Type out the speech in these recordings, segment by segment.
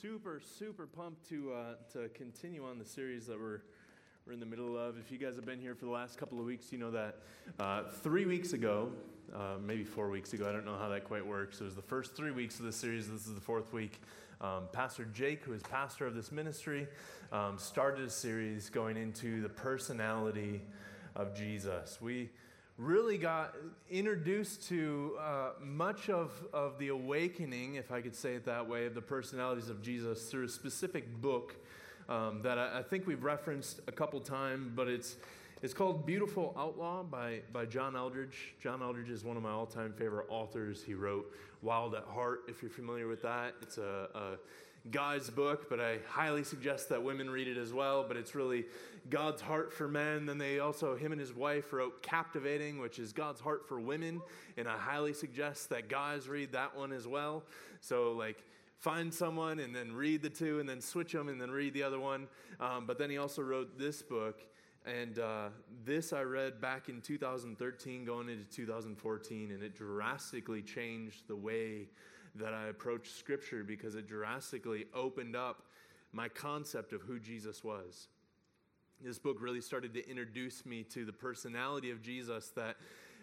super, super pumped to uh, to continue on the series that we're we're in the middle of. If you guys have been here for the last couple of weeks, you know that uh, three weeks ago, uh, maybe four weeks ago, I don't know how that quite works. It was the first three weeks of the series. This is the fourth week. Um, pastor Jake, who is pastor of this ministry, um, started a series going into the personality of Jesus. We really got introduced to uh, much of, of the awakening, if I could say it that way, of the personalities of Jesus through a specific book um, that I, I, think we've referenced a couple times, but it's, it's called Beautiful Outlaw by, by John Eldredge. John Eldredge is one of my all time favorite authors. He wrote Wild at Heart, if you're familiar with that. It's a, a God's book, but I highly suggest that women read it as well. But it's really God's heart for men. Then they also, him and his wife wrote Captivating, which is God's heart for women. And I highly suggest that guys read that one as well. So, like, find someone and then read the two and then switch them and then read the other one. Um, but then he also wrote this book. And uh, this I read back in 2013, going into 2014, and it drastically changed the way that I approached Scripture because it drastically opened up my concept of who Jesus was. This book really started to introduce me to the personality of Jesus that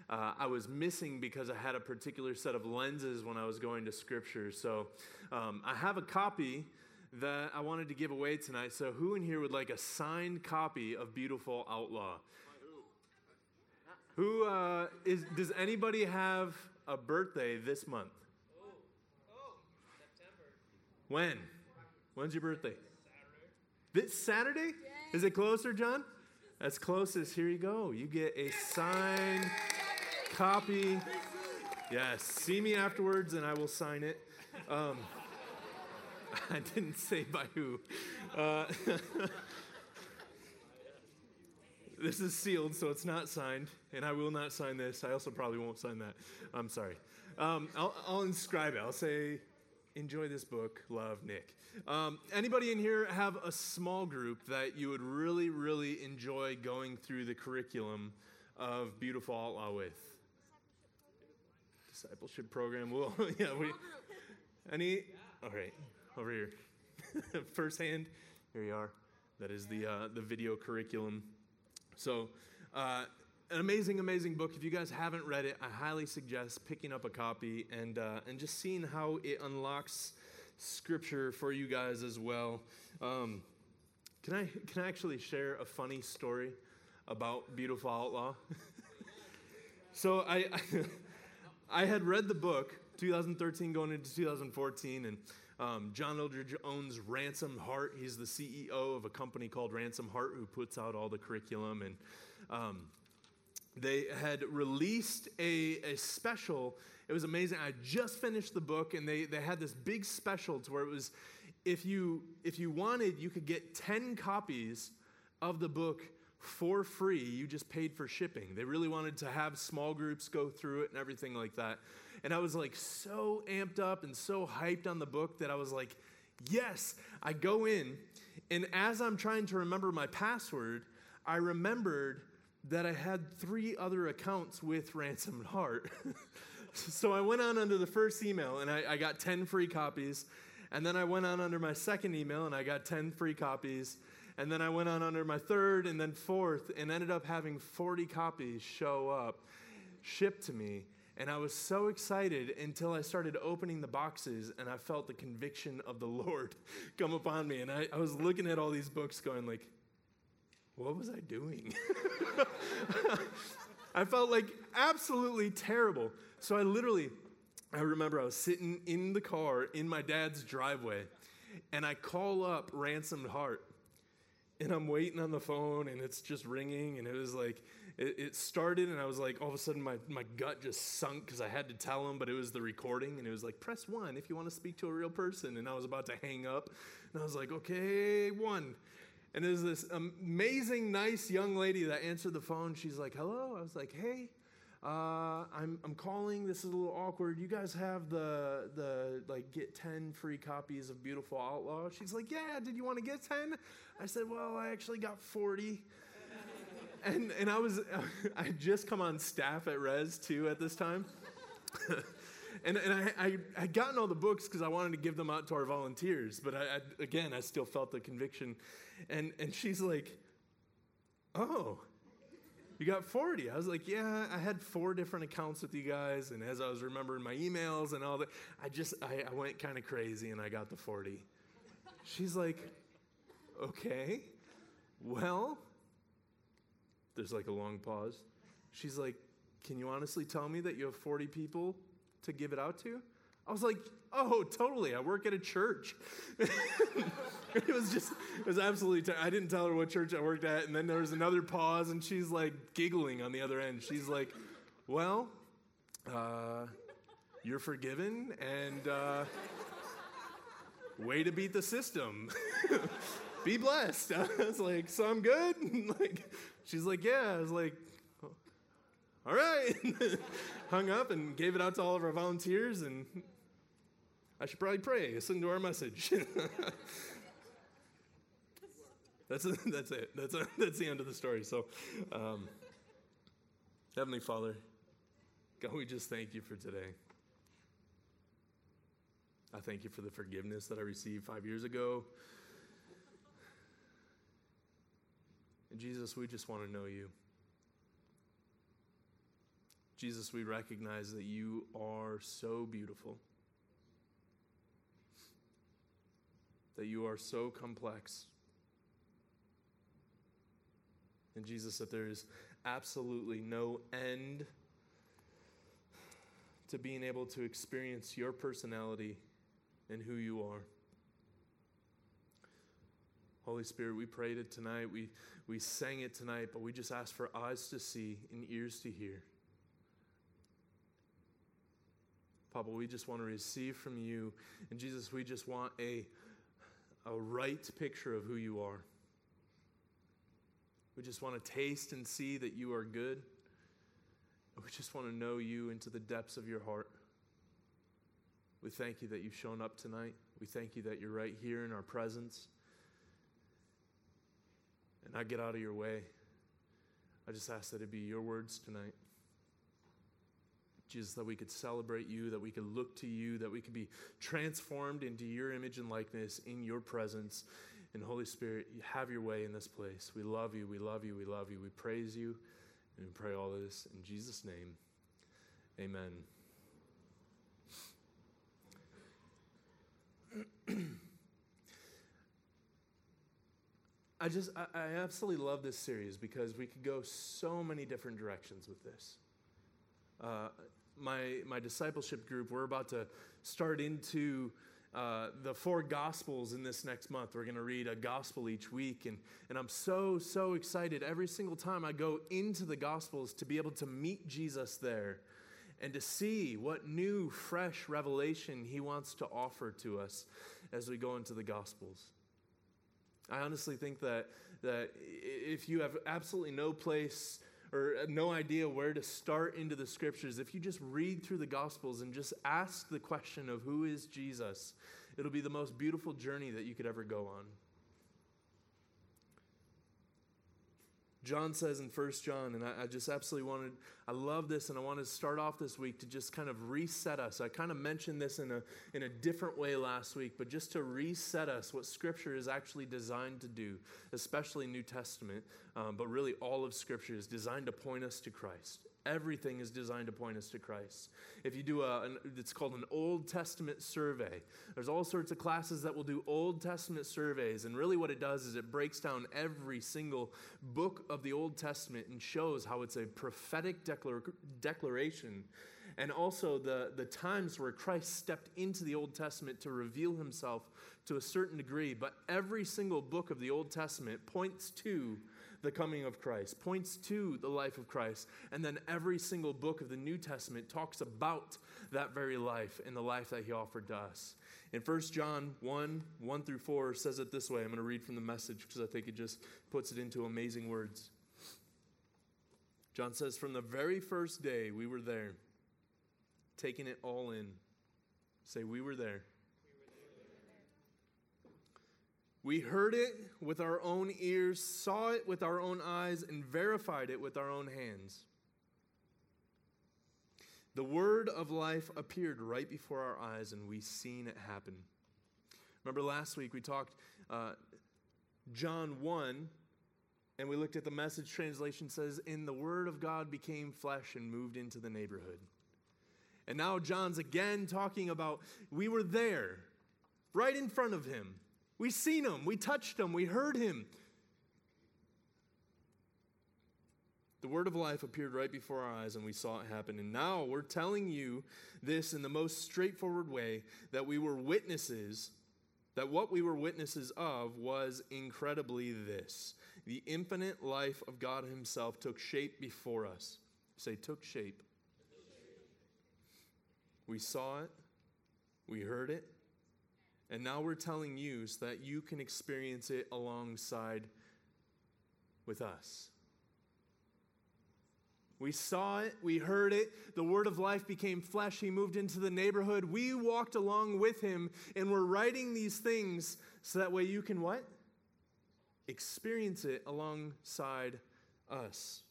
uh, I was missing because I had a particular set of lenses when I was going to Scripture. So um, I have a copy that I wanted to give away tonight. So, who in here would like a signed copy of Beautiful Outlaw? Who uh, is? Does anybody have a birthday this month? When? When's your birthday? This Saturday? Is it closer, John? That's closest. Here you go. You get a signed copy. Yes. See me afterwards and I will sign it. Um, I didn't say by who. Uh, this is sealed, so it's not signed, and I will not sign this. I also probably won't sign that. I'm sorry. Um, I'll, I'll inscribe it. I'll say enjoy this book. Love, Nick. Um, anybody in here have a small group that you would really, really enjoy going through the curriculum of Beautiful Outlaw with? Discipleship program. Well, yeah. We, any? All right, over here. First hand. Here you are. That is the uh, the video curriculum. So. Uh, an amazing, amazing book. If you guys haven't read it, I highly suggest picking up a copy and, uh, and just seeing how it unlocks scripture for you guys as well. Um, can, I, can I actually share a funny story about Beautiful Outlaw? so I, I had read the book 2013 going into 2014 and um, John Eldredge owns Ransomed Heart. He's the CEO of a company called Ransomed Heart who puts out all the curriculum and um, they had released a, a special. It was amazing. I just finished the book, and they, they had this big special to where it was if you if you wanted, you could get 10 copies of the book for free. You just paid for shipping. They really wanted to have small groups go through it and everything like that. And I was like so amped up and so hyped on the book that I was like, yes, I go in. And as I'm trying to remember my password, I remembered that I had three other accounts with Ransomed Heart. so I went on under the first email and I, I, got 10 free copies. And then I went on under my second email and I got 10 free copies. And then I went on under my third and then fourth and ended up having 40 copies show up, shipped to me. And I was so excited until I started opening the boxes and I felt the conviction of the Lord come upon me. And I, I was looking at all these books going like, what was I doing? I felt like absolutely terrible. So I literally, I remember I was sitting in the car in my dad's driveway, and I call up Ransomed Heart, and I'm waiting on the phone, and it's just ringing, and it was like, it, it started, and I was like, all of a sudden, my, my gut just sunk because I had to tell him, but it was the recording, and it was like, press one if you want to speak to a real person. And I was about to hang up, and I was like, okay, one. And there's this amazing, nice young lady that answered the phone. She's like, hello. I was like, hey, uh, I'm, I'm calling. This is a little awkward. You guys have the, the, like, get 10 free copies of Beautiful Outlaw? She's like, yeah, did you want to get 10? I said, well, I actually got 40. and, and I was, I had just come on staff at Res too at this time. and, and I, I, I'd gotten all the books because I wanted to give them out to our volunteers. But I, I, again, I still felt the conviction. And, and she's like, oh, you got 40. I was like, yeah, I had four different accounts with you guys. And as I was remembering my emails and all that, I just, I, I went kind of crazy and I got the 40. She's like, okay, well, there's like a long pause. She's like, can you honestly tell me that you have 40 people to give it out to? I was like, oh, totally. I work at a church. it was just, it was absolutely, ter- I didn't tell her what church I worked at. And then there was another pause, and she's like giggling on the other end. She's like, well, uh, you're forgiven, and uh, way to beat the system. Be blessed. I was like, so I'm good? like, she's like, yeah. I was like, all right. Hung up and gave it out to all of our volunteers, and I should probably pray, listen to our message. that's, that's it. That's, that's the end of the story. So, um, Heavenly Father, God, we just thank you for today. I thank you for the forgiveness that I received five years ago. And Jesus, we just want to know you. Jesus, we recognize that you are so beautiful, that you are so complex. And Jesus, that there is absolutely no end to being able to experience your personality and who you are. Holy Spirit, we prayed it tonight. We, we sang it tonight, but we just ask for eyes to see and ears to hear. Papa, we just want to receive from you. And Jesus, we just want a, a right picture of who you are. We just want to taste and see that you are good. We just want to know you into the depths of your heart. We thank you that you've shown up tonight. We thank you that you're right here in our presence. And I get out of your way. I just ask that it be your words tonight. Jesus, that we could celebrate you, that we could look to you, that we could be transformed into your image and likeness in your presence. And Holy Spirit, you have your way in this place. We love you, we love you, we love you. We praise you, and we pray all this in Jesus' name. Amen. I just, I, I, absolutely love this series because we could go so many different directions with this. Uh, my, my discipleship group, we're about to start into uh, the four gospels in this next month. We're going to read a gospel each week. And, and I'm so, so excited every single time I go into the gospels to be able to meet Jesus there and to see what new, fresh revelation he wants to offer to us as we go into the gospels. I honestly think that, that if you have absolutely no place or no idea where to start into the scriptures, if you just read through the Gospels and just ask the question of who is Jesus, it'll be the most beautiful journey that you could ever go on. John says in First John, and I, I, just absolutely wanted, I love this, and I want to start off this week to just kind of reset us. I kind of mentioned this in a, in a different way last week, but just to reset us what Scripture is actually designed to do, especially New Testament, um, but really all of Scripture is designed to point us to Christ. Everything is designed to point us to Christ. If you do a, an, it's called an Old Testament survey. There's all sorts of classes that will do Old Testament surveys, and really what it does is it breaks down every single book of the Old Testament and shows how it's a prophetic declar- declaration, and also the, the times where Christ stepped into the Old Testament to reveal himself to a certain degree. But every single book of the Old Testament points to the coming of Christ, points to the life of Christ. And then every single book of the New Testament talks about that very life and the life that he offered to us. In 1 John 1 1 through 4 says it this way. I'm going to read from the message because I think it just puts it into amazing words. John says, From the very first day we were there, taking it all in. Say, we were there. We heard it with our own ears, saw it with our own eyes, and verified it with our own hands. The word of life appeared right before our eyes, and we seen it happen. Remember last week we talked uh, John 1, and we looked at the message translation says, In the word of God became flesh and moved into the neighborhood. And now John's again talking about we were there, right in front of him. We seen him, we touched him, we heard him. The word of life appeared right before our eyes and we saw it happen. And now we're telling you this in the most straightforward way that we were witnesses, that what we were witnesses of was incredibly this the infinite life of God Himself took shape before us. Say, took shape. We saw it, we heard it, and now we're telling you so that you can experience it alongside with us. We saw it, we heard it. The word of life became flesh. He moved into the neighborhood. We walked along with him, and we're writing these things so that way you can what? Experience it alongside us.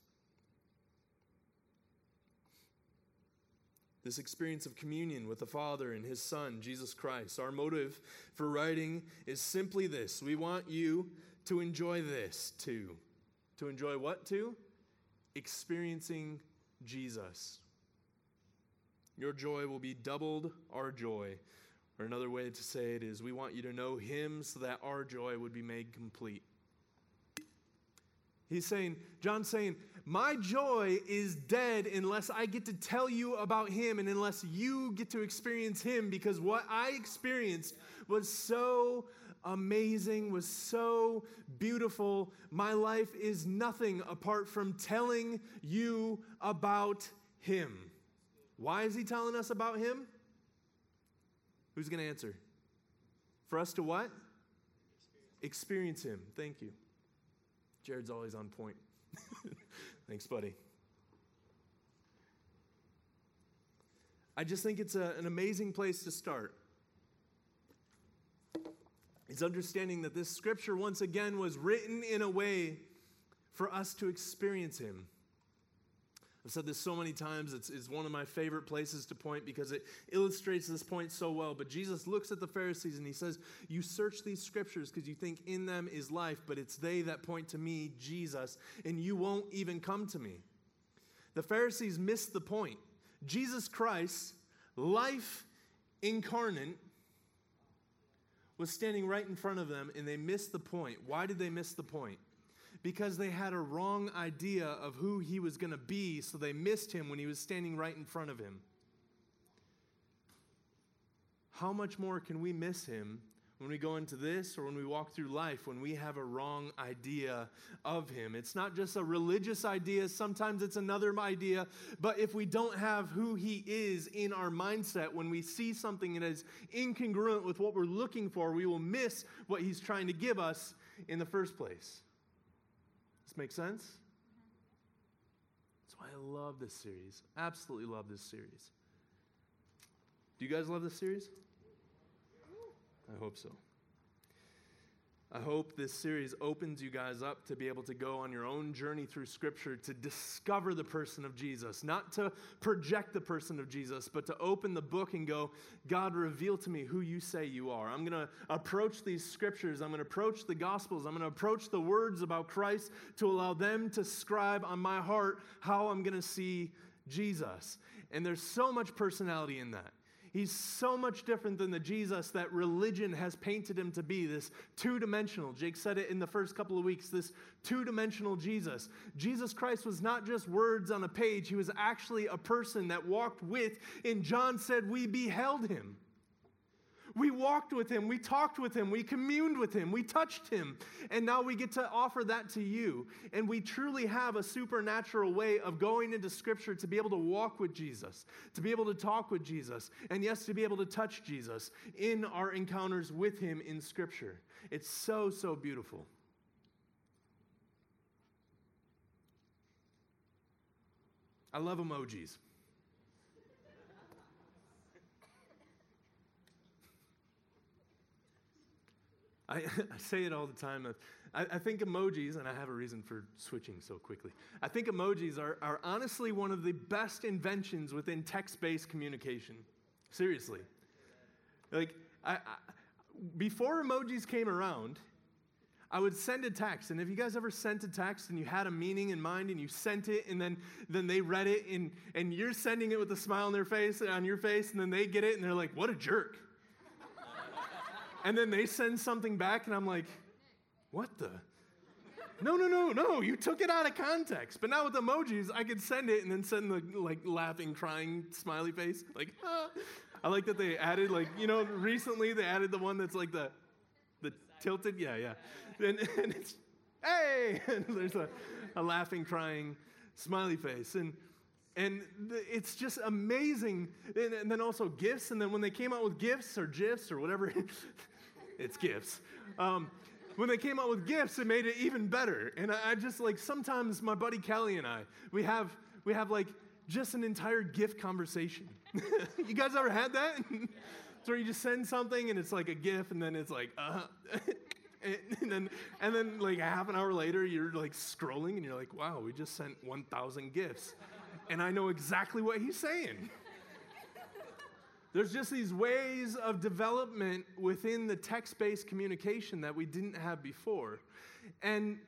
This experience of communion with the Father and His Son, Jesus Christ. Our motive for writing is simply this we want you to enjoy this too. To enjoy what too? experiencing Jesus. Your joy will be doubled our joy. Or another way to say it is, we want you to know Him so that our joy would be made complete. He's saying, John's saying, My joy is dead unless I get to tell you about Him and unless you get to experience Him because what I experienced was so amazing, was so beautiful. My life is nothing apart from telling you about Him. Why is He telling us about Him? Who's going to answer? For us to what? Experience Him. Thank you. Jared's always on point. Thanks, buddy. I just think it's a, an amazing place to start is understanding that this scripture, once again, was written in a way for us to experience Him. I've said this so many times, it's, it's one of my favorite places to point because it illustrates this point so well. But Jesus looks at the Pharisees and he says, You search these scriptures because you think in them is life, but it's they that point to me, Jesus, and you won't even come to me. The Pharisees missed the point. Jesus Christ, life incarnate, was standing right in front of them and they missed the point. Why did they miss the point? Because they had a wrong idea of who he was going to be, so they missed him when he was standing right in front of him. How much more can we miss him when we go into this or when we walk through life when we have a wrong idea of him. It's not just a religious idea, sometimes it's another idea, but if we don't have who he is in our mindset, when we see something that is incongruent with what we're looking for, we will miss what he's trying to give us in the first place. This makes sense? That's why I love this series. Absolutely love this series. Do you guys love this series? I hope so. I hope this series opens you guys up to be able to go on your own journey through Scripture to discover the person of Jesus, not to project the person of Jesus, but to open the book and go, God, reveal to me who you say you are. I'm going to approach these Scriptures, I'm going to approach the Gospels, I'm going to approach the words about Christ to allow them to scribe on my heart how I'm going to see Jesus. And there's so much personality in that. He's so much different than the Jesus that religion has painted him to be this two dimensional. Jake said it in the first couple of weeks this two dimensional Jesus. Jesus Christ was not just words on a page, he was actually a person that walked with, and John said, We beheld him. We walked with him, we talked with him, we communed with him, we touched him, and now we get to offer that to you. And we truly have a supernatural way of going into Scripture to be able to walk with Jesus, to be able to talk with Jesus, and yes, to be able to touch Jesus in our encounters with him in Scripture. It's so, so beautiful. I love emojis. I, I say it all the time. I, I think emojis, and I have a reason for switching so quickly. I think emojis are, are honestly one of the best inventions within text based communication. Seriously. Like, I, before emojis came around, I would send a text, and if you guys ever sent a text and you had a meaning in mind and you sent it, and then, then they read it, and, and you're sending it with a smile on their face, on your face, and then they get it, and they're like, "What a jerk!" And then they send something back, and I'm like, "What the?" No, no, no, no! You took it out of context. But now with emojis, I could send it and then send the like laughing, crying, smiley face, like. Ah. I like that they added like you know recently they added the one that's like the the tilted yeah yeah and, and it's hey and there's a, a laughing crying smiley face and and it's just amazing and, and, then also gifts and then when they came out with gifts or gifs or whatever it's gifts um, when they came out with gifts it made it even better and I, I just like sometimes my buddy kelly and i we have we have like just an entire gift conversation. you guys ever had that? so you just send something and it's like a GIF, and then it's like, uh, and then and then like half an hour later, you're like scrolling and you're like, wow, we just sent 1,000 gifts, and I know exactly what he's saying. There's just these ways of development within the text based communication that we didn't have before. And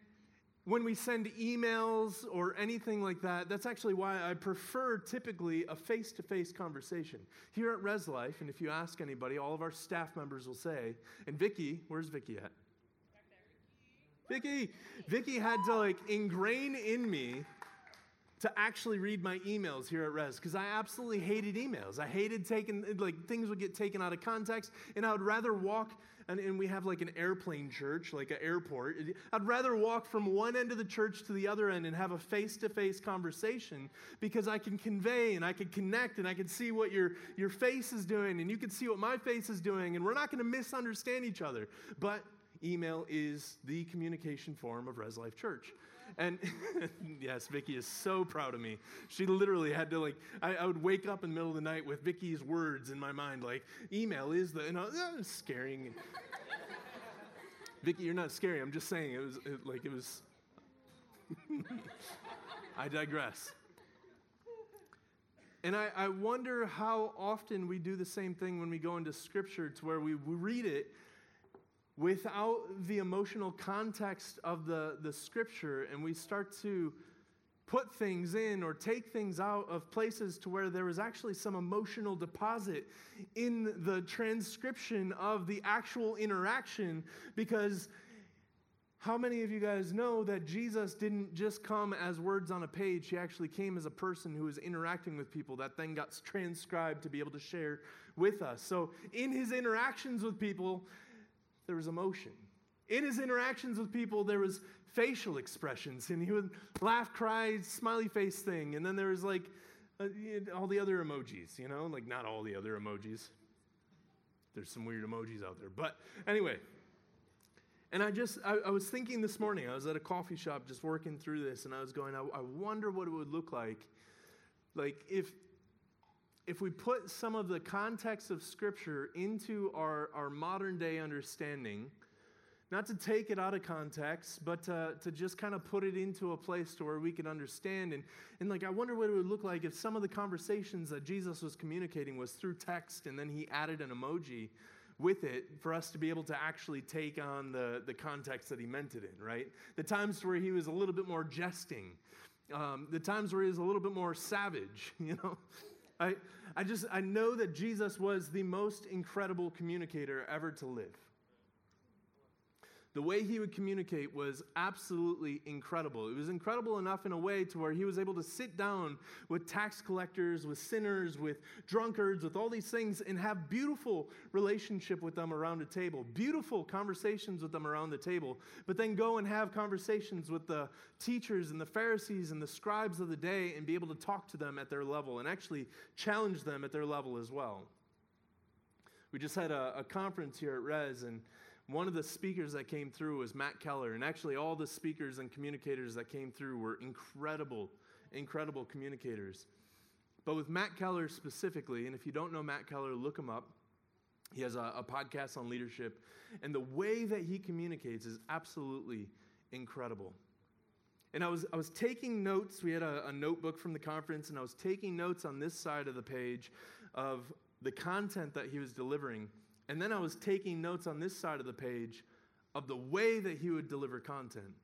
when we send emails or anything like that, that's actually why I prefer typically a face to face conversation. Here at Res Life, and if you ask anybody, all of our staff members will say, and Vicky, where's Vicky at? Vicky, Vicky had to like ingrain in me to actually read my emails here at Res because I absolutely hated emails. I hated taking, like, things would get taken out of context, and I would rather walk and, and we have like an airplane church, like an airport. I'd rather walk from one end of the church to the other end and have a face to face conversation because I can convey and I can connect and I can see what your, your face is doing and you can see what my face is doing, and we're not going to misunderstand each other. But email is the communication form of Res Life Church. And yes, Vicky is so proud of me. She literally had to like, I, I, would wake up in the middle of the night with Vicky's words in my mind, like, email is the, you know, uh, scaring. Vicky, you're not scary. I'm just saying it was it, like it was. I digress. And I, I wonder how often we do the same thing when we go into Scripture to where we read it without the emotional context of the, the scripture and we start to put things in or take things out of places to where there was actually some emotional deposit in the transcription of the actual interaction because how many of you guys know that Jesus didn't just come as words on a page? He actually came as a person who was interacting with people that then got transcribed to be able to share with us. So, in his interactions with people, there was emotion. In his interactions with people, there was facial expressions, and he would laugh, cry, smiley face thing. And then there was like uh, all the other emojis, you know, like not all the other emojis. There's some weird emojis out there. But anyway, and I just, I, I, was thinking this morning, I was at a coffee shop just working through this, and I was going, I, I wonder what it would look like, like if if we put some of the context of Scripture into our, our modern day understanding, not to take it out of context, but to, to just kind of put it into a place to where we can understand. And, and like, I wonder what it would look like if some of the conversations that Jesus was communicating was through text and then he added an emoji with it for us to be able to actually take on the, the context that he meant it in, right? The times where he was a little bit more jesting, um, the times where he was a little bit more savage, you know? I, I just, I know that Jesus was the most incredible communicator ever to live. The way he would communicate was absolutely incredible. It was incredible enough in a way to where he was able to sit down with tax collectors, with sinners, with drunkards, with all these things and have beautiful relationship with them around a table, beautiful conversations with them around the table, but then go and have conversations with the teachers and the Pharisees and the scribes of the day and be able to talk to them at their level and actually challenge them at their level as well. We just had a, a conference here at Res and one of the speakers that came through was Matt Keller, and actually, all the speakers and communicators that came through were incredible, incredible communicators. But with Matt Keller specifically, and if you don't know Matt Keller, look him up. He has a, a podcast on leadership, and the way that he communicates is absolutely incredible. And I was, I was taking notes. We had a, a, notebook from the conference, and I was taking notes on this side of the page of the content that he was delivering. And then I was taking notes on this side of the page of the way that he would deliver content.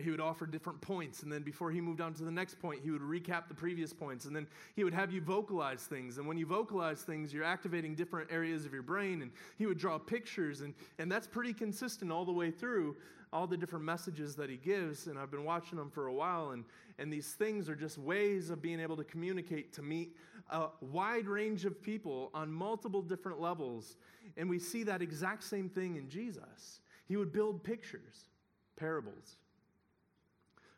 He would offer different points, and then before he moved on to the next point, he would recap the previous points, and then he would have you vocalize things. And when you vocalize things, you're activating different areas of your brain, and he would draw pictures, and, and that's pretty consistent all the way through all the different messages that he gives. And I've been watching them for a while, and, and these things are just ways of being able to communicate to meet a wide range of people on multiple different levels. And we see that exact same thing in Jesus. He would build pictures, parables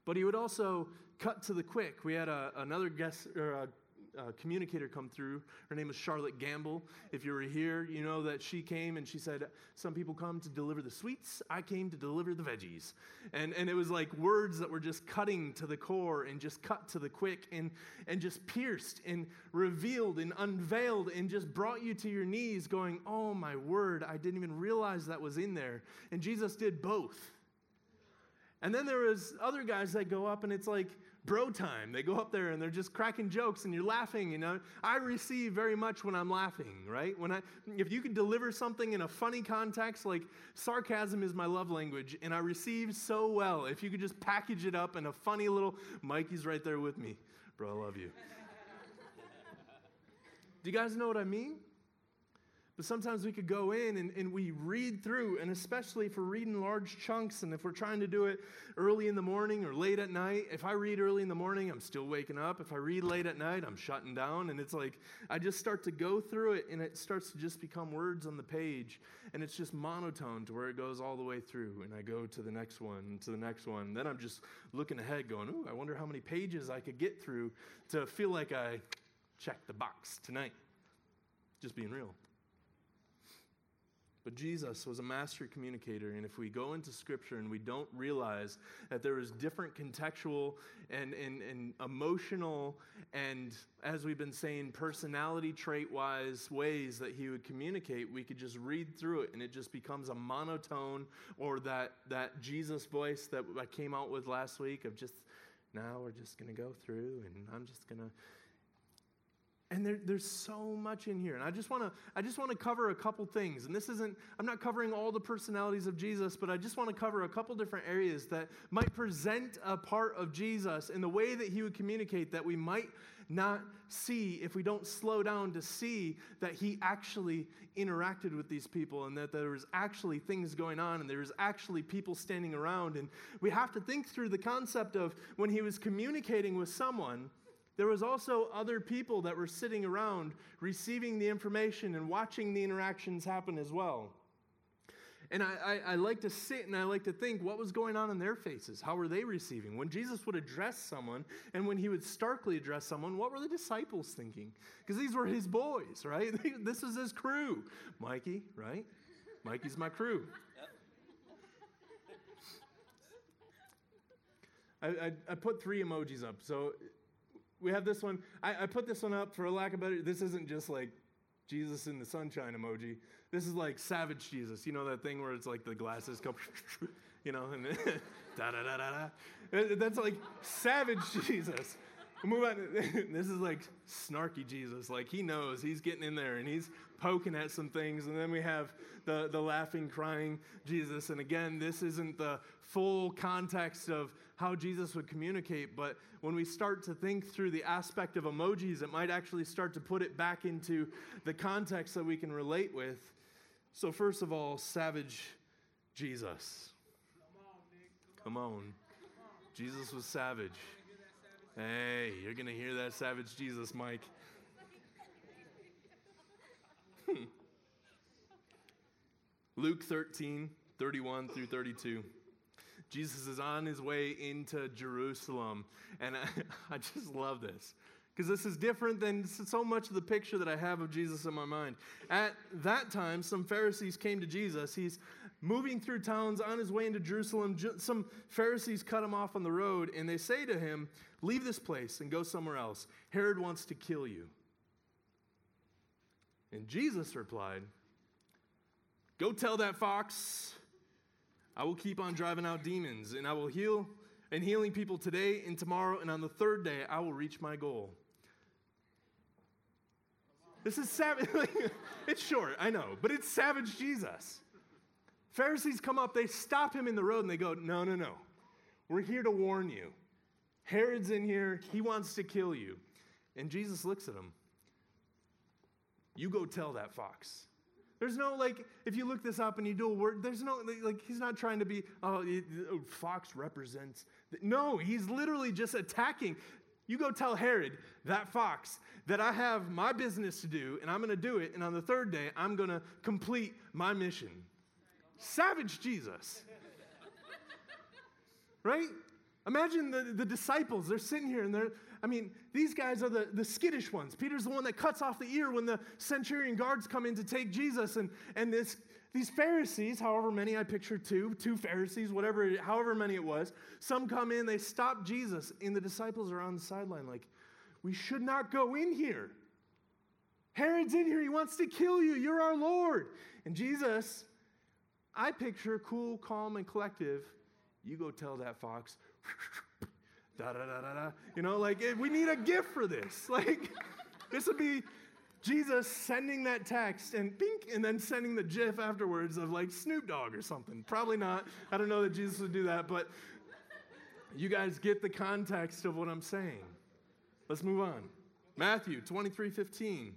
but he would also cut to the quick. We had a, another guest or a, a communicator come through. Her name was Charlotte Gambill. If you were here, you know that she came and she said, Some people come to deliver the sweets, I came to deliver the veggies. And, and it was like words that were just cutting to the core and just cut to the quick and, and just pierced and revealed and unveiled and just brought you to your knees, going, Oh my word, I didn't even realize that was in there. And Jesus did both. And then there was other guys that go up and it's like bro time. They go up there and they're just cracking jokes and you're laughing. You know, I receive very much when I'm laughing, right? When I, if you can deliver something in a funny context, like sarcasm is my love language, and I receive so well. If you could just package it up in a funny little, Mikey's right there with me, bro. I love you. Do you guys know what I mean? But sometimes we could go in and, and we read through, and especially if we're reading large chunks, and if we're trying to do it early in the morning or late at night. If I read early in the morning, I'm still waking up. If I read late at night, I'm shutting down. And it's like I just start to go through it, and it starts to just become words on the page. And it's just monotone to where it goes all the way through. And I go to the next one, to the next one. Then I'm just looking ahead, going, Ooh, I wonder how many pages I could get through to feel like I checked the box tonight. Just being real. But Jesus was a master communicator, and if we go into Scripture and we don't realize that there is different contextual and, and, and emotional and, as we've been saying, personality trait wise ways that he would communicate, we could just read through it and it just becomes a monotone or that, that Jesus voice that I came out with last week of just, now we're just going to go through and I'm just going to and there, there's so much in here. And i just want to i just want to cover a couple things. And this isn't i'm not covering all the personalities of jesus but i just want to cover a couple different areas that might present a part of jesus in the way that he would communicate that we might not see if we don't slow down to see that he actually interacted with these people and that there was actually things going on and there was actually people standing around. And we have to think through the concept of when he was communicating with someone there was also other people that were sitting around receiving the information and watching the interactions happen as well. And I, I, I, like to sit and I like to think what was going on in their faces? How were they receiving? When Jesus would address someone and when he would starkly address someone, what were the disciples thinking? Because these were his boys, right? this is his crew. Mikey, right? Mikey's my crew. I, I, I put three emojis up. So we have this one. I, I put this one up for a lack of better. This isn't just like Jesus in the sunshine emoji. This is like savage Jesus. You know that thing where it's like the glasses come, you know, and da da da da da. That's like savage Jesus. Move on. this is like snarky Jesus. Like he knows he's getting in there and he's poking at some things. And then we have the, the laughing, crying Jesus. And again, this isn't the full context of how Jesus would communicate, but when we start to think through the aspect of emojis, it might actually start to put it back into the context that we can relate with. So, first of all, savage Jesus. Come on. Jesus was savage. Hey, you're going to hear that savage Jesus, Mike. Luke 13, 31 through 32. Jesus is on his way into Jerusalem. And I, I just love this because this is different than so much of the picture that I have of Jesus in my mind. At that time, some Pharisees came to Jesus. He's moving through towns on his way into Jerusalem. Some Pharisees cut him off on the road and they say to him, Leave this place and go somewhere else. Herod wants to kill you. And Jesus replied, Go tell that fox, I will keep on driving out demons, and I will heal and healing people today and tomorrow, and on the third day, I will reach my goal. This is savage. it's short, I know, but it's savage Jesus. Pharisees come up, they stop him in the road, and they go, No, no, no. We're here to warn you. Herod's in here, he wants to kill you. And Jesus looks at him. You go tell that fox. There's no, like, if you look this up and you do a word, there's no, like, he's not trying to be, oh, oh fox represents. No, he's literally just attacking. You go tell Herod, that fox, that I have my business to do and I'm going to do it. And on the third day, I'm going to complete my mission. Savage Jesus. right? Imagine the, the disciples, they're sitting here and they're, I mean, these guys are the, the skittish ones. Peter's the one that cuts off the ear when the centurion guards come in to take Jesus. And, and this, these Pharisees, however many I picture two, two Pharisees, whatever, however many it was, some come in, they stop Jesus, and the disciples are on the sideline like, we should not go in here. Herod's in here. He wants to kill you. You're our Lord. And Jesus, I picture cool, calm, and collective. You go tell that fox, da da da da da. You know, like eh, we need a gift for this. Like this would be Jesus sending that text and pink, and then sending the GIF afterwards of like Snoop Dogg or something. Probably not. I don't know that Jesus would do that, but you guys get the context of what I'm saying. Let's move on. Matthew 23 15.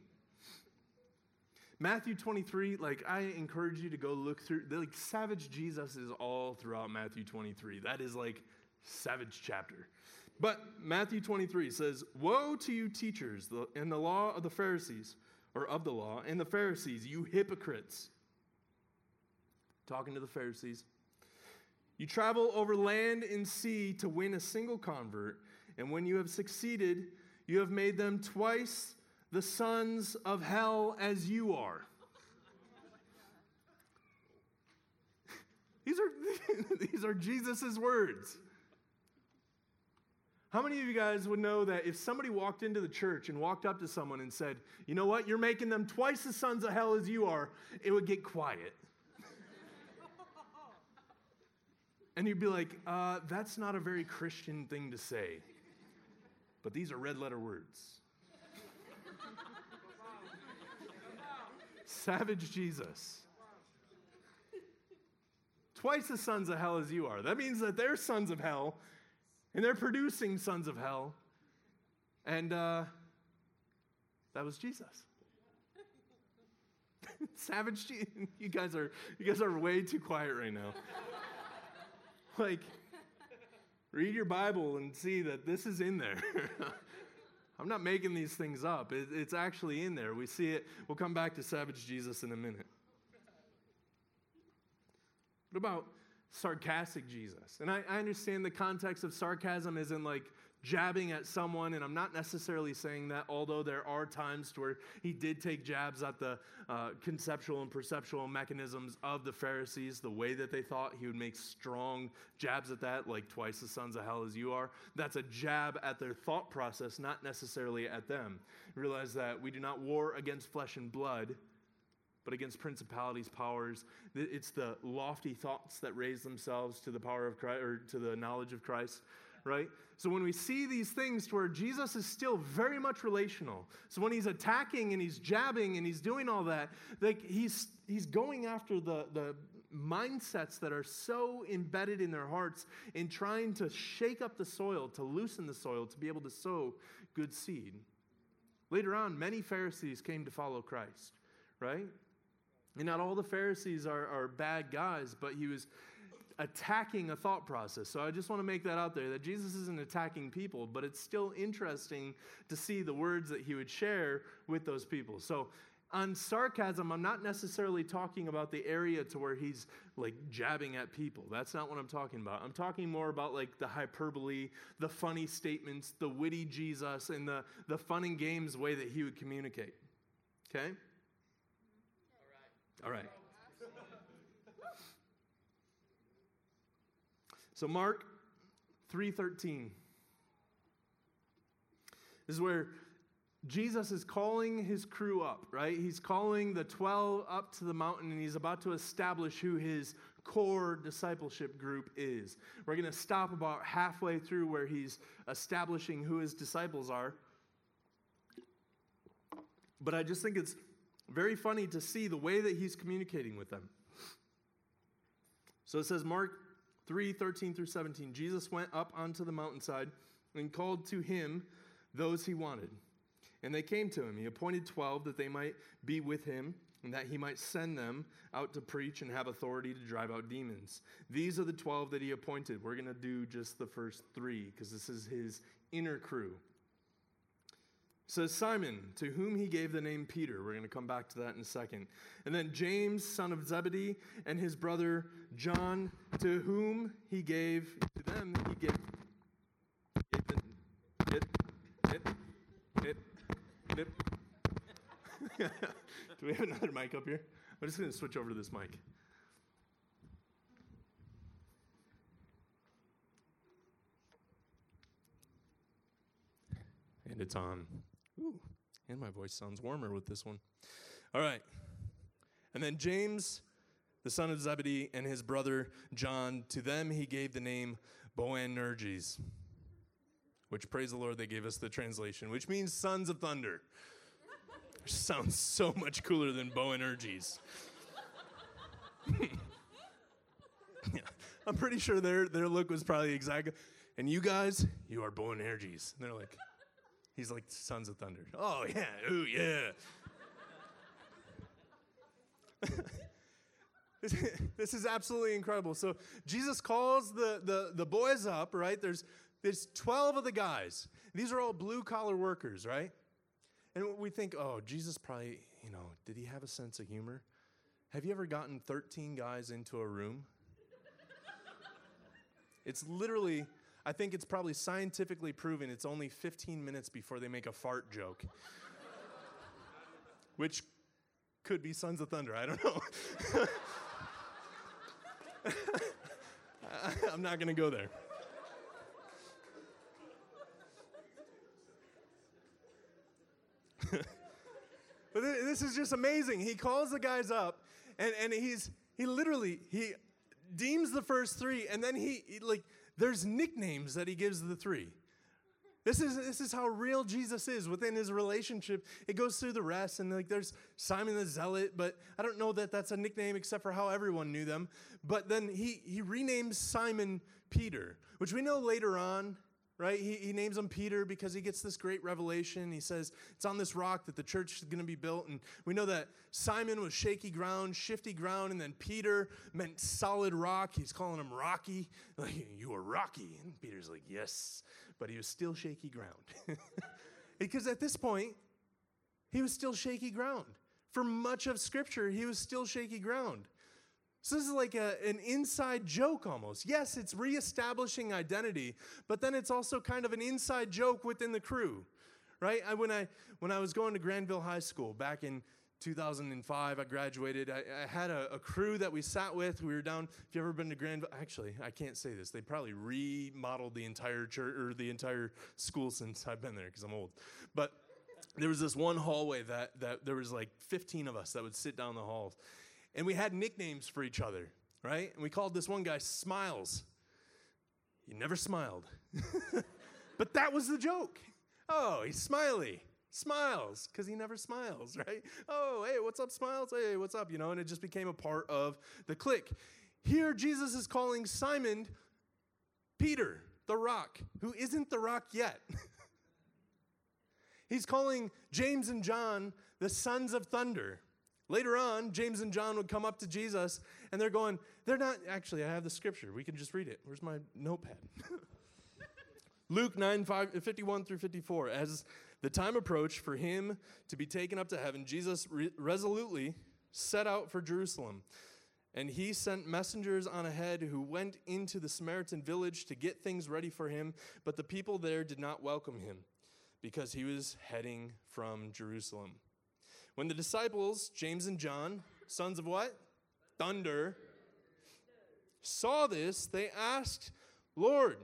Matthew 23, like I encourage you to go look through, like savage Jesus is all throughout Matthew 23. That is like savage chapter. But Matthew 23 says, Woe to you, teachers, in the law of the Pharisees, or of the law, and the Pharisees, you hypocrites. Talking to the Pharisees. You travel over land and sea to win a single convert, and when you have succeeded, you have made them twice the sons of hell as you are. these are, these are Jesus' words. How many of you guys would know that if somebody walked into the church and walked up to someone and said, You know what, you're making them twice the sons of hell as you are, it would get quiet? and you'd be like, uh, That's not a very Christian thing to say. But these are red letter words. Savage Jesus. Twice the sons of hell as you are. That means that they're sons of hell and they're producing sons of hell. And uh, that was Jesus. Savage, you guys are you guys are way too quiet right now. like, read your Bible and see that this is in there. I'm not making these things up. It, it's actually in there. We see it. We'll come back to Savage Jesus in a minute. What about sarcastic Jesus? And I, I understand the context of sarcasm isn't like jabbing at someone, and I'm not necessarily saying that, although there are times where he did take jabs at the uh, conceptual and perceptual mechanisms of the Pharisees, the way that they thought. He would make strong jabs at that, like twice the sons of hell as you are. That's a jab at their thought process, not necessarily at them. Realize that we do not war against flesh and blood. But against principalities, powers, it's the lofty thoughts that raise themselves to the power of Christ or to the knowledge of Christ right? So when we see these things to where Jesus is still very much relational. So when he's attacking and he's jabbing and he's doing all that, like he's he's going after the the mindsets that are so embedded in their hearts in trying to shake up the soil, to loosen the soil, to be able to sow good seed. Later on, many Pharisees came to follow Christ, right? And not all the Pharisees are, are bad guys, but he was attacking a thought process. So I just want to make that out there that Jesus isn't attacking people, but it's still interesting to see the words that he would share with those people. So on sarcasm, I'm not necessarily talking about the area to where he's like jabbing at people. That's not what I'm talking about. I'm talking more about like the hyperbole, the funny statements, the witty Jesus, and the, the fun and games way that he would communicate. Okay? All right. So Mark 3:13. This is where Jesus is calling his crew up, right? He's calling the 12 up to the mountain and he's about to establish who his core discipleship group is. We're going to stop about halfway through where he's establishing who his disciples are. But I just think it's very funny to see the way that he's communicating with them. So it says, Mark 3 13 through 17. Jesus went up onto the mountainside and called to him those he wanted. And they came to him. He appointed 12 that they might be with him and that he might send them out to preach and have authority to drive out demons. These are the 12 that he appointed. We're going to do just the first three because this is his inner crew. Says Simon, to whom he gave the name Peter. We're going to come back to that in a second. And then James, son of Zebedee, and his brother John, to whom he gave, to them he gave, it, it, it, it. Do we have another mic up here? I'm just going to switch over to this mic. And it's on. Ooh, and my voice sounds warmer with this one. All right. And then James, the son of Zebedee, and his brother John, to them he gave the name Boanerges, which, praise the Lord, they gave us the translation, which means sons of thunder. Sounds so much cooler than Boanerges. yeah, I'm pretty sure their, their look was probably exactly. And you guys, you are Boanerges. And they're like, he's like Sons of Thunder. Oh, yeah, ooh, yeah. this, is absolutely incredible. So Jesus calls the, the, the boys up, right? There's, there's 12 of the guys. These are all blue collar workers, right? And we think, oh, Jesus probably, you know, did he have a sense of humor? Have you ever gotten 13 guys into a room? it's literally, I think it's probably scientifically proven it's only 15 minutes before they make a fart joke. Which could be Sons of Thunder, I don't know. I'm not going to go there. but this is just amazing. He calls the guys up, and, and he's he literally he deems the first three, and then he, he like there's nicknames that he gives the three. This is, this is how real Jesus is within his relationship. It goes through the rest, and like there's Simon the Zealot, but I don't know that that's a nickname except for how everyone knew them. But then he, he renames Simon Peter, which we know later on right? He, he names him Peter because he gets this great revelation. He says, It's on this rock that the church is going to be built. And we know that Simon was shaky ground, shifty ground, and then Peter meant solid rock. He's calling him Rocky. Like, you are Rocky. And Peter's like, Yes, but he was still shaky ground. because at this point, he was still shaky ground. For much of Scripture, he was still shaky ground. So this is like a, an inside joke almost. Yes, it's reestablishing identity, but then it's also kind of an inside joke within the crew, right? I, when I when I was going to Granville High School back in 2005, I graduated. I, I had a, a, crew that we sat with. We were down. If you ever been to Granville, actually, I can't say this. They probably remodeled the entire church or the entire school since I've been there because I'm old. But there was this one hallway that that there was like 15 of us that would sit down the halls and we had nicknames for each other, right? And we called this one guy Smiles. He never smiled. but that was the joke. Oh, he's smiley. Smiles, because he never smiles, right? Oh, hey, what's up, Smiles? Hey, what's up? You know, and it just became a part of the clique. Here, Jesus is calling Simon Peter, the rock, who isn't the rock yet. He's calling James and John the sons of thunder. Later on, James and John would come up to Jesus and they're going, they're not, actually, I have the scripture. We can just read it. Where's my notepad? Luke 9, 5, 51 through 54. As the time approached for him to be taken up to heaven, Jesus re- resolutely set out for Jerusalem. And he sent messengers on ahead who went into the Samaritan village to get things ready for him, but the people there did not welcome him because he was heading from Jerusalem. When the disciples, James and John, sons of what? Thunder, saw this, they asked, Lord,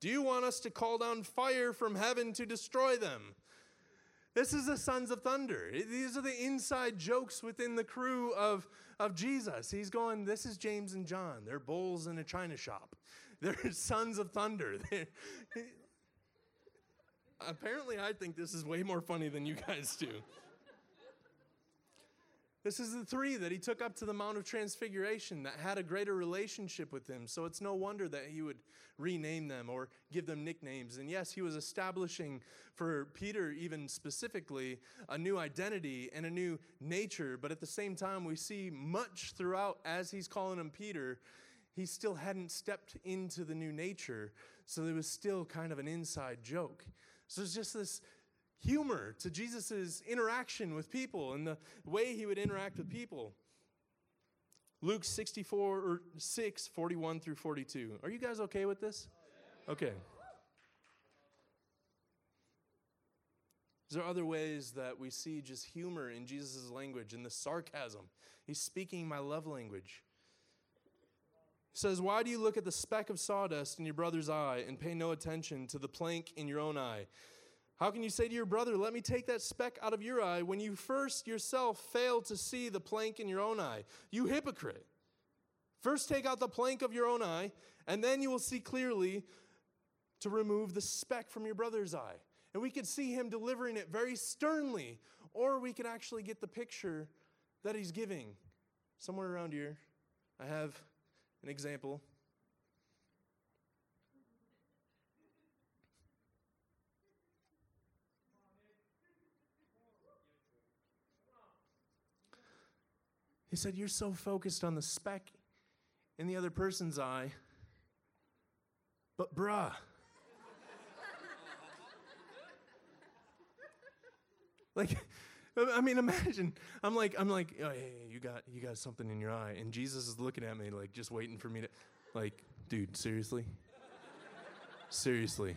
do you want us to call down fire from heaven to destroy them? This is the sons of thunder. These are the inside jokes within the crew of, of Jesus. He's going, This is James and John. They're bulls in a china shop. They're sons of thunder. Apparently, I think this is way more funny than you guys do. This is the three that he took up to the Mount of Transfiguration that had a greater relationship with him. So it's no wonder that he would rename them or give them nicknames. And yes, he was establishing for Peter, even specifically, a new identity and a new nature. But at the same time, we see much throughout as he's calling him Peter, he still hadn't stepped into the new nature. So there was still kind of an inside joke. So it's just this humor to Jesus' interaction with people and the way he would interact with people. Luke 64 or 6, 41 through 42. Are you guys okay with this? Okay. Is there other ways that we see just humor in Jesus' language and the sarcasm? He's speaking my love language. He says, Why do you look at the speck of sawdust in your brother's eye and pay no attention to the plank in your own eye? How can you say to your brother, Let me take that speck out of your eye, when you first yourself fail to see the plank in your own eye? You hypocrite. First take out the plank of your own eye, and then you will see clearly to remove the speck from your brother's eye. And we could see him delivering it very sternly, or we could actually get the picture that he's giving. Somewhere around here, I have an example. He said, You're so focused on the speck in the other person's eye. But, bruh, like, I mean, imagine. I'm like, I'm like, oh, hey, you got, you got something in your eye, and Jesus is looking at me, like, just waiting for me to, like, dude, seriously, seriously,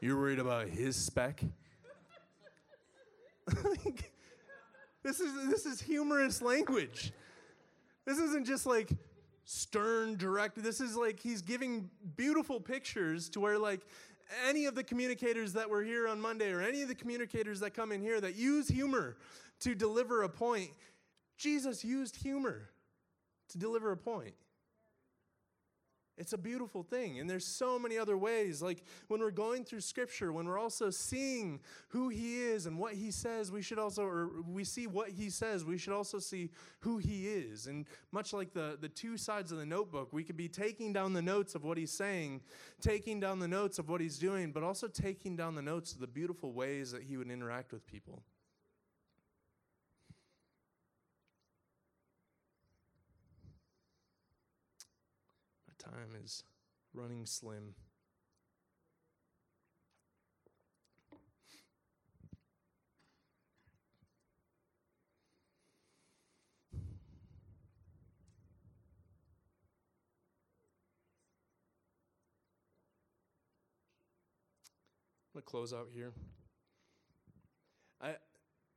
you're worried about his speck? this is this is humorous language. This isn't just like stern, direct. This is like he's giving beautiful pictures to where, like, any of the communicators that were here on Monday or any of the communicators that come in here that use humor to deliver a point, Jesus used humor to deliver a point. It's a beautiful thing. And there's so many other ways. Like when we're going through scripture, when we're also seeing who he is and what he says, we should also, or we see what he says, we should also see who he is. And much like the, the two sides of the notebook, we could be taking down the notes of what he's saying, taking down the notes of what he's doing, but also taking down the notes of the beautiful ways that he would interact with people. Time is running slim. I'm going to close out here. I,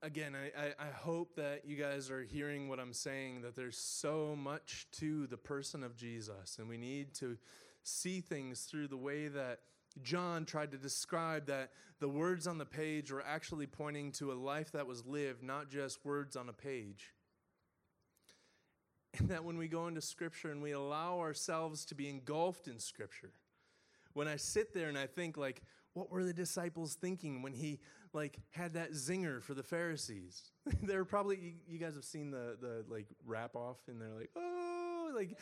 again, I, I, hope that you guys are hearing what I'm saying, that there's so much to the person of Jesus, and we need to see things through the way that John tried to describe that the words on the page were actually pointing to a life that was lived, not just words on a page. And that when we go into Scripture and we allow ourselves to be engulfed in Scripture, when I sit there and I think, like, what were the disciples thinking when he like had that zinger for the Pharisees. They're probably you guys have seen the the like rap off and they're like, "Oh, like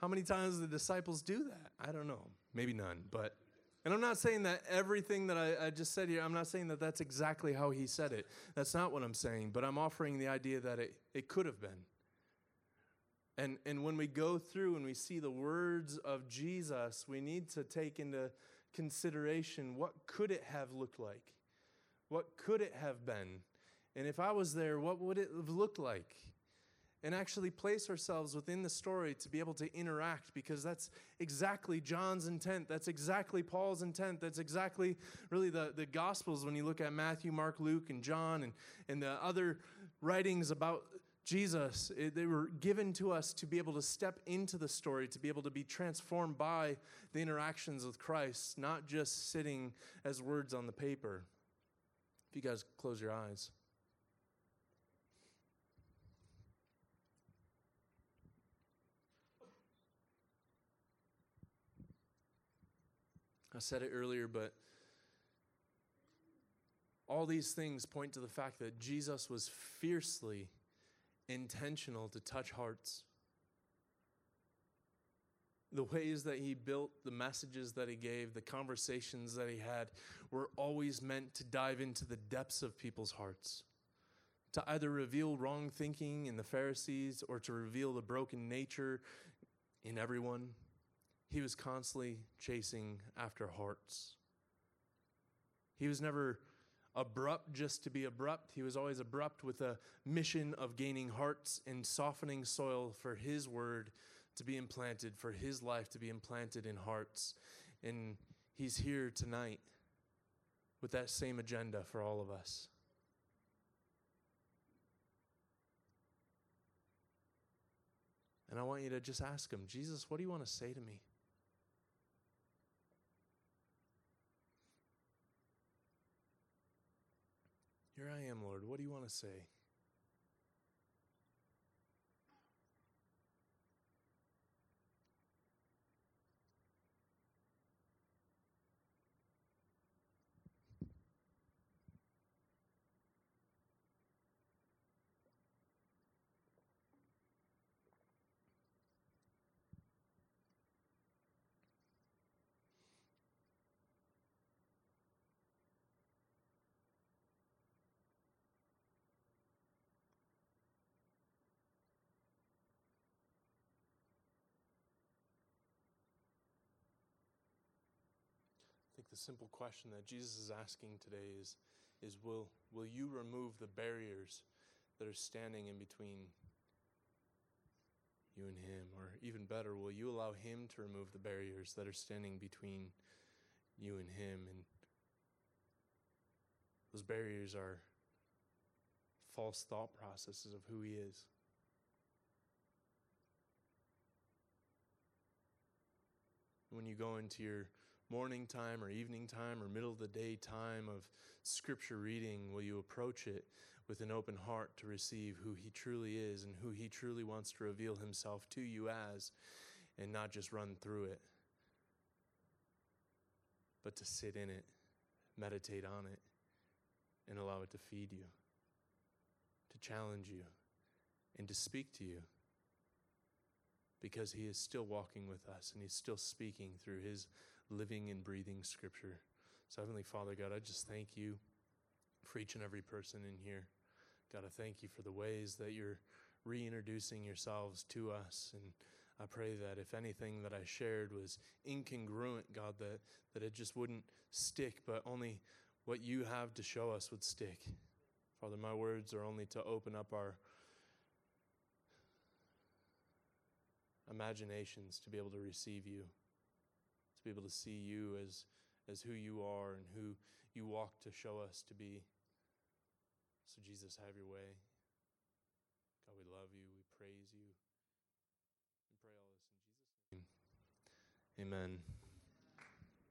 how many times the disciples do that? I don't know. Maybe none, but and I'm not saying that everything that I, I, just said here, I'm not saying that that's exactly how he said it. That's not what I'm saying, but I'm offering the idea that it, it could have been. And, and when we go through and we see the words of Jesus, we need to take into consideration what could it have looked like? What could it have been? And if I was there, what would it have looked like? And actually place ourselves within the story to be able to interact because that's exactly John's intent. That's exactly Paul's intent. That's exactly really the, the Gospels when you look at Matthew, Mark, Luke, and John and, and the other writings about Jesus. Eh, they were given to us to be able to step into the story, to be able to be transformed by the interactions with Christ, not just sitting as words on the paper. If you guys close your eyes. I said it earlier, but all these things point to the fact that Jesus was fiercely intentional to touch hearts. The ways that he built, the messages that he gave, the conversations that he had were always meant to dive into the depths of people's hearts, to either reveal wrong thinking in the Pharisees or to reveal the broken nature in everyone. He was constantly chasing after hearts. He was never abrupt just to be abrupt. He was always abrupt with a mission of gaining hearts and softening soil for His word to be implanted, for His life to be implanted in hearts. And He's here tonight with that same agenda for all of us. And I want you to just ask Him, Jesus, what do you want to say to me? Here I am, Lord. What do you want to say? The simple question that Jesus is asking today is, is will, will you remove the barriers that are standing in between you and Him? Or even better, will you allow Him to remove the barriers that are standing between you and Him? And those barriers are false thought processes of who He is. When you go into your morning time or evening time or middle of the day time of scripture reading, will you approach it with an open heart to receive who He truly is and who He truly wants to reveal Himself to you as, and not just run through it, but to sit in it, meditate on it, and allow it to feed you, to challenge you, and to speak to you? Because he is still walking with us and he's still speaking through his living and breathing scripture. So, Heavenly Father, God, I just thank you for each and every person in here. God, I thank you for the ways that you're reintroducing yourselves to us. And I pray that if anything that I shared was incongruent, God, that, that it just wouldn't stick, but only what you have to show us would stick. Father, my words are only to open up our imaginations to be able to receive you to be able to see you as, as who you are and who you walk to show us to be. So, Jesus, have your way. God, we love you. We praise you. We pray all this in Jesus' name. Amen.